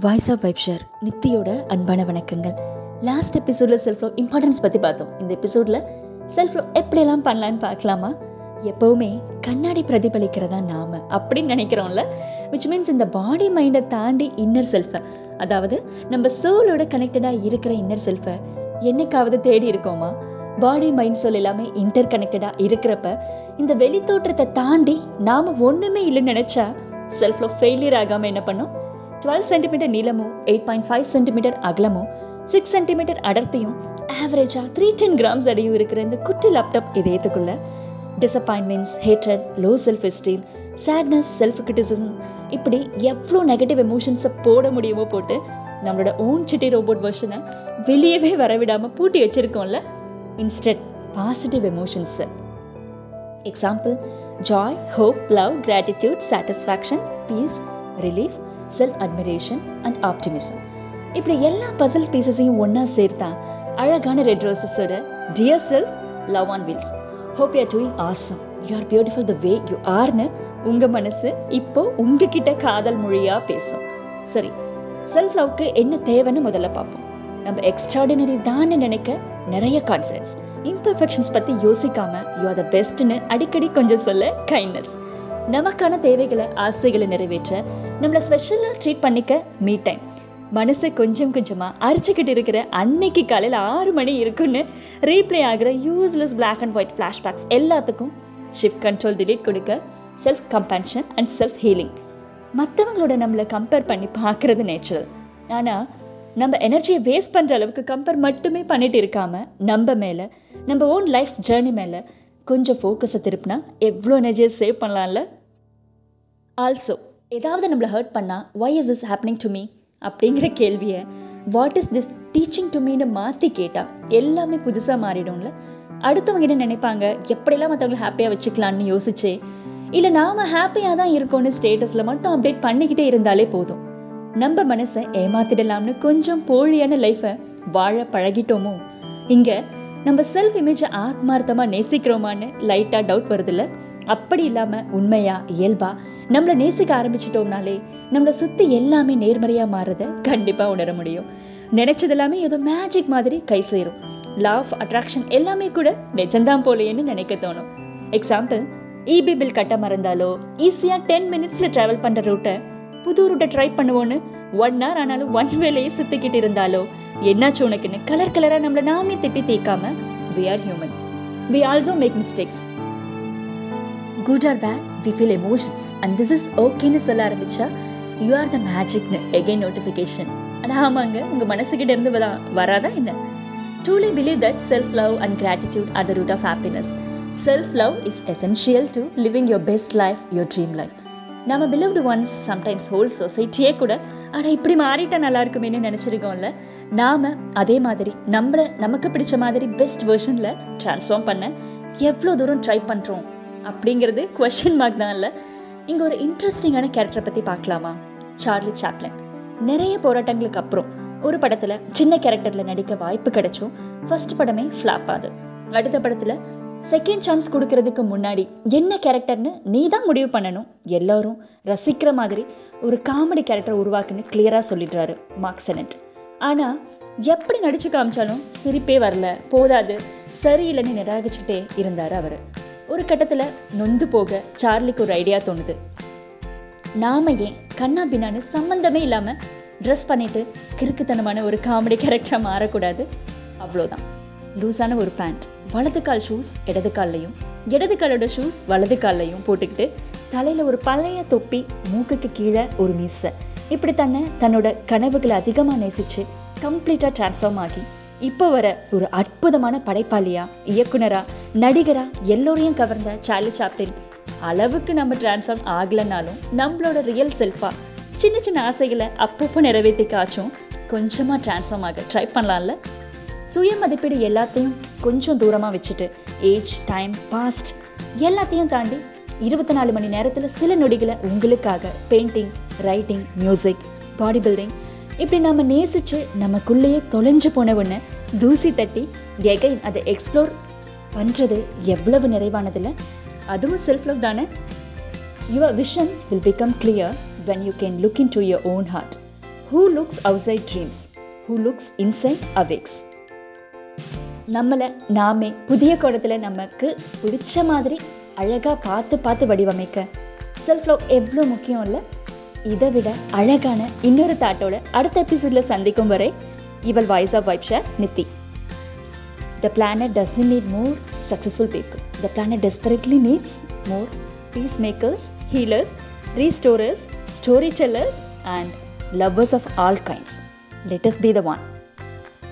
Voice of vibe share நித்தியோட அன்பான வணக்கங்கள். லாஸ்ட் எபிசோடில் செல்ஃப் லவ் இம்பார்ட்டன்ஸ் பற்றி பார்த்தோம். இந்த எபிசோடில் செல்ஃப் லவ் எப்படியெல்லாம் பண்ணலான்னு பார்க்கலாமா? எப்போவுமே கண்ணாடி பிரதிபலிக்கிறதா நாம் அப்படின்னு நினைக்கிறோம்ல. விச் மீன்ஸ் இந்த பாடி மைண்டை தாண்டி இன்னர் செல்ஃபை அதாவது நம்ம சோலோட கனெக்டடாக இருக்கிற இன்னர் செல்ஃபை என்னைக்காவது தேடி இருக்கோமா? பாடி மைண்ட் சொல் எல்லாமே இன்டர் கனெக்டடாக இருக்கிறப்ப இந்த வெளி தோற்றத்தை தாண்டி நாம் ஒன்றுமே இல்லைன்னு நினச்சா செல்ஃப் லவ் ஃபெயிலியர் ஆகாமல் என்ன பண்ணோம்? டுவெல் சென்டிமீட்டர் நீளமும் எயிட் பாயிண்ட் ஃபைவ் சென்டிமீட்டர் அகலமும் சிக்ஸ் சென்டிமீட்டர் அடர்த்தியும் ஆவரேஜாக த்ரீ டென் கிராம்ஸ் அடையும் இருக்கிற இந்த குட்டி laptop இதயத்துக்குள்ள. Disappointments hatred low self esteem sadness self criticism இப்படி எவ்வளோ நெகட்டிவ் எமோஷன்ஸை போட முடியுமோ போட்டு நம்மளோட ஓன் சிட்டி ரோபோட் வெர்ஷனை வெளியவே வரவிடாமல் பூட்டி வச்சுருக்கோம்ல. இன்ஸ்டெட் பாசிட்டிவ் எமோஷன்ஸை example joy hope love gratitude satisfaction peace relief self admiration and optimism இப்படி எல்லா பசில் பீசஸையும் ஒன்றா சேர்த்தா அழகான red ரோசஸோட dear self love on wheels hope you are doing awesome you are beautiful the way you ஆர்னு உங்கள் மனசு இப்போ உங்ககிட்ட காதல் மொழியாக பேசும். சரி செல்ஃப் லவ்க்கு என்ன தேவைன்னு முதல்ல பார்ப்போம். நம்ம எக்ஸ்ட்ராடினரி தான் நினைக்க நிறைய கான்ஃபிடன்ஸ் இம்பர்ஃபெக்ஷன்ஸ் பற்றி யோசிக்காம யூ ஆர் த பெஸ்ட்னு அடிக்கடி கொஞ்சம் சொல்ல கைண்ட்னஸ் நமக்கான தேவைகளை ஆசைகளை நிறைவேற்ற நம்மளை ஸ்பெஷலாக ட்ரீட் பண்ணிக்க மீ டைம் மனசை கொஞ்சம் கொஞ்சமாக அரிச்சுக்கிட்டு இருக்கிற அன்னைக்கு காலையில் ஆறு மணி இருக்குன்னு ரீப்ளே ஆகிற useless black and white flashbacks எல்லாத்துக்கும் ஷிஃப்ட் கண்ட்ரோல் டிலீட் கொடுக்க self compassion and self healing மற்றவங்களோட நம்மளை கம்பேர் பண்ணி பார்க்குறது நேச்சுரல் ஆனால் நம்ம எனர்ஜியை வேஸ்ட் பண்ணுற அளவுக்கு கம்பேர் மட்டுமே பண்ணிட்டு இருக்காம நம்ம மேலே நம்ம ஓன் லைஃப் ஜேர்னி மேலே கொஞ்சம் ஃபோக்கஸை திருப்பினா எவ்வளோ எனர்ஜியை சேவ் பண்ணலாம்ல? ஆல்சோ ஏதாவது நம்மளை ஹர்ட் பண்ணால் why is is happening to me அப்படிங்கிற கேள்வியை what is this teaching to மீன்னு மாற்றி கேட்டால் எல்லாமே புதுசாக மாறிடும்ல. அடுத்தவங்க என்ன நினைப்பாங்க? எப்படியெல்லாம் மற்றவங்களை ஹாப்பியாக வச்சுக்கலான்னு யோசிச்சே இல்லை நாம் ஹாப்பியாக தான் இருக்கோம்னு ஸ்டேட்டஸில் மட்டும் அப்டேட் பண்ணிக்கிட்டே இருந்தாலே போதும். நம்ம மனசை ஏமாத்திடலாம்னு கொஞ்சம் போழியான லைஃப்பை வாழ பழகிட்டோமோ? இங்கே நம்ம செல்ஃப் இமேஜை ஆத்மார்த்தமாக நேசிக்கிறோமான்னு லைட்டாக டவுட் வருதில்ல? அப்படி இல்லாமல் உண்மையாக இயல்பாக நம்மளை நேசிக்க ஆரம்பிச்சிட்டோம்னாலே நம்மளை சுற்றி எல்லாமே நேர்மறையாக மாறுறத கண்டிப்பாக உணர முடியும். நினச்சது எல்லாமே ஏதோ மேஜிக் மாதிரி கை சேரும். லாஃப் அட்ராக்ஷன் எல்லாமே கூட நிஜம்தான் போலேன்னு நினைக்க தோணும். எக்ஸாம்பிள் இபி பில் கட்ட மறந்தாலோ ஈஸியாக டென் மினிட்ஸில் ட்ராவல் பண்ணுற ரூட்டை புது ரூட்டை ட்ரை பண்ணுவோன்னு ஒன் ஹவர் ஆனாலும் ஒன் வேலையே சித்துக்கிட்டு இருந்தாலோ? என்னாச்சு உனக்குன்னு? கலர் கலராக நம்மளை நாமே திட்டி தேய்க்காம? We are humans we also make mistakes good or bad we feel emotions and this is ஓகேன்னு சொல்ல ஆரம்பிச்சா யூ ஆர் த மேஜிக்னு எகைன் நோட்டிஃபிகேஷன் ஆனால் ஆமாங்க உங்கள் மனசுக்கிட்ட இருந்து வரா வராதா என்ன? Truly believe that self love and gratitude are the root of happiness self love is essential to living your best life your dream life நம்ம பிலவ்டு ஒன்ஸ் சம்டைம்ஸ் ஹோல் சொசைட்டியே கூட ஆனால் இப்படி மாறிட்டால் நல்லா இருக்குமேனு நினச்சிருக்கோம்ல. நாம் அதே மாதிரி நம்மளை நமக்கு பிடிச்ச மாதிரி பெஸ்ட் வெர்ஷனில் ட்ரான்ஸ்ஃபார்ம் பண்ண எவ்வளோ தூரம் ட்ரை பண்ணுறோம் அப்படிங்கிறது கொஷின் மார்க் தான் இல்லை. இங்கே ஒரு இன்ட்ரெஸ்டிங்கான கேரக்டரை பற்றி பார்க்கலாமா? சார்லி சாப்ளன் நிறைய போராட்டங்களுக்கு அப்புறம் ஒரு படத்தில் சின்ன கேரக்டரில் நடிக்க வாய்ப்பு கிடைச்சும் ஃபர்ஸ்ட் படமே ஃப்ளாப் ஆகுது. அடுத்த படத்தில் செகண்ட் சான்ஸ் கொடுக்கறதுக்கு முன்னாடி என்ன கேரக்டர்னு நீ தான் முடிவு பண்ணணும். எல்லோரும் ரசிக்கிற மாதிரி ஒரு காமெடி கேரக்டர் உருவாக்குன்னு கிளியராக சொல்லிடுறாரு மார்க்சனட் ஆனால் எப்படி நடிச்சு காமிச்சாலும் சிரிப்பே வரல போதாது சரியில்லைன்னு நிராகரிச்சுட்டே இருந்தார் அவர். ஒரு கட்டத்தில் நொந்து போக சார்லிக்கு ஒரு ஐடியா தோணுது. நாம ஏன் கண்ணா பின்னான்னு சம்மந்தமே இல்லாமல் ட்ரெஸ் பண்ணிட்டு கிறுக்குத்தனமான ஒரு காமெடி கேரக்டராக மாறக்கூடாது? அவ்வளோதான் லூஸான ஒரு பேண்ட் வலது கால் ஷூஸ் இடது கால்லையும். இடது காலோட ஷூஸ் வலது கால்லையும் போட்டுக்கிட்டு தலையில் ஒரு பழைய தொப்பி மூக்குக்கு கீழே ஒரு மீசை இப்படி தன்னை தன்னோட கனவுகளை அதிகமாக நேசித்து கம்ப்ளீட்டாக ட்ரான்ஸ்ஃபார்ம் ஆகி இப்போ வர ஒரு அற்புதமான படைப்பாளியா இயக்குனரா நடிகரா எல்லோரையும் கவர்ந்த சார்லி சாப்ளின். அளவுக்கு நம்ம ட்ரான்ஸ்ஃபார்ம் ஆகலைனாலும் நம்மளோட ரியல் செல்ஃபா சின்ன சின்ன ஆசைகளை அப்பப்போ நிறைவேற்றிக்காச்சும் கொஞ்சமாக ட்ரான்ஸ்ஃபார்ம் ஆக ட்ரை பண்ணலாம்ல? சுய மதிப்பீடு எல்லாத்தையும் கொஞ்சம் தூரமாக வச்சுட்டு ஏஜ் டைம் பாஸ்ட் எல்லாத்தையும் தாண்டி இருபத்தி நாலு மணி நேரத்தில் சில நொடிகளை உங்களுக்காக painting writing music body building இப்படி நம்ம நேசித்து நமக்குள்ளேயே தொலைஞ்சு போன ஒன்று தூசி தட்டி எகைன் அதை எக்ஸ்ப்ளோர் பண்ணுறது எவ்வளவு நிறைவானதில்ல அதுவும் செல்ஃப் லவ் தானே? Your vision will become clear when you can look into your own heart who looks outside dreams who looks inside awakes நம்மளை நாமே புதிய கோணத்தில் நமக்கு பிடிச்ச மாதிரி அழகாக பார்த்து பார்த்து வடிவமைக்க செல்ஃப் லவ் எவ்வளோ முக்கியம் இல்லை இதை விட அழகான இன்னொரு தாட்டோட அடுத்த எபிசோடில் சந்திக்கும் வரை இவள் voice of vibe share Nithi the planet doesn't need more successful people the planet desperately needs more peacemakers healers restorers storytellers and lovers of all kinds let's be the one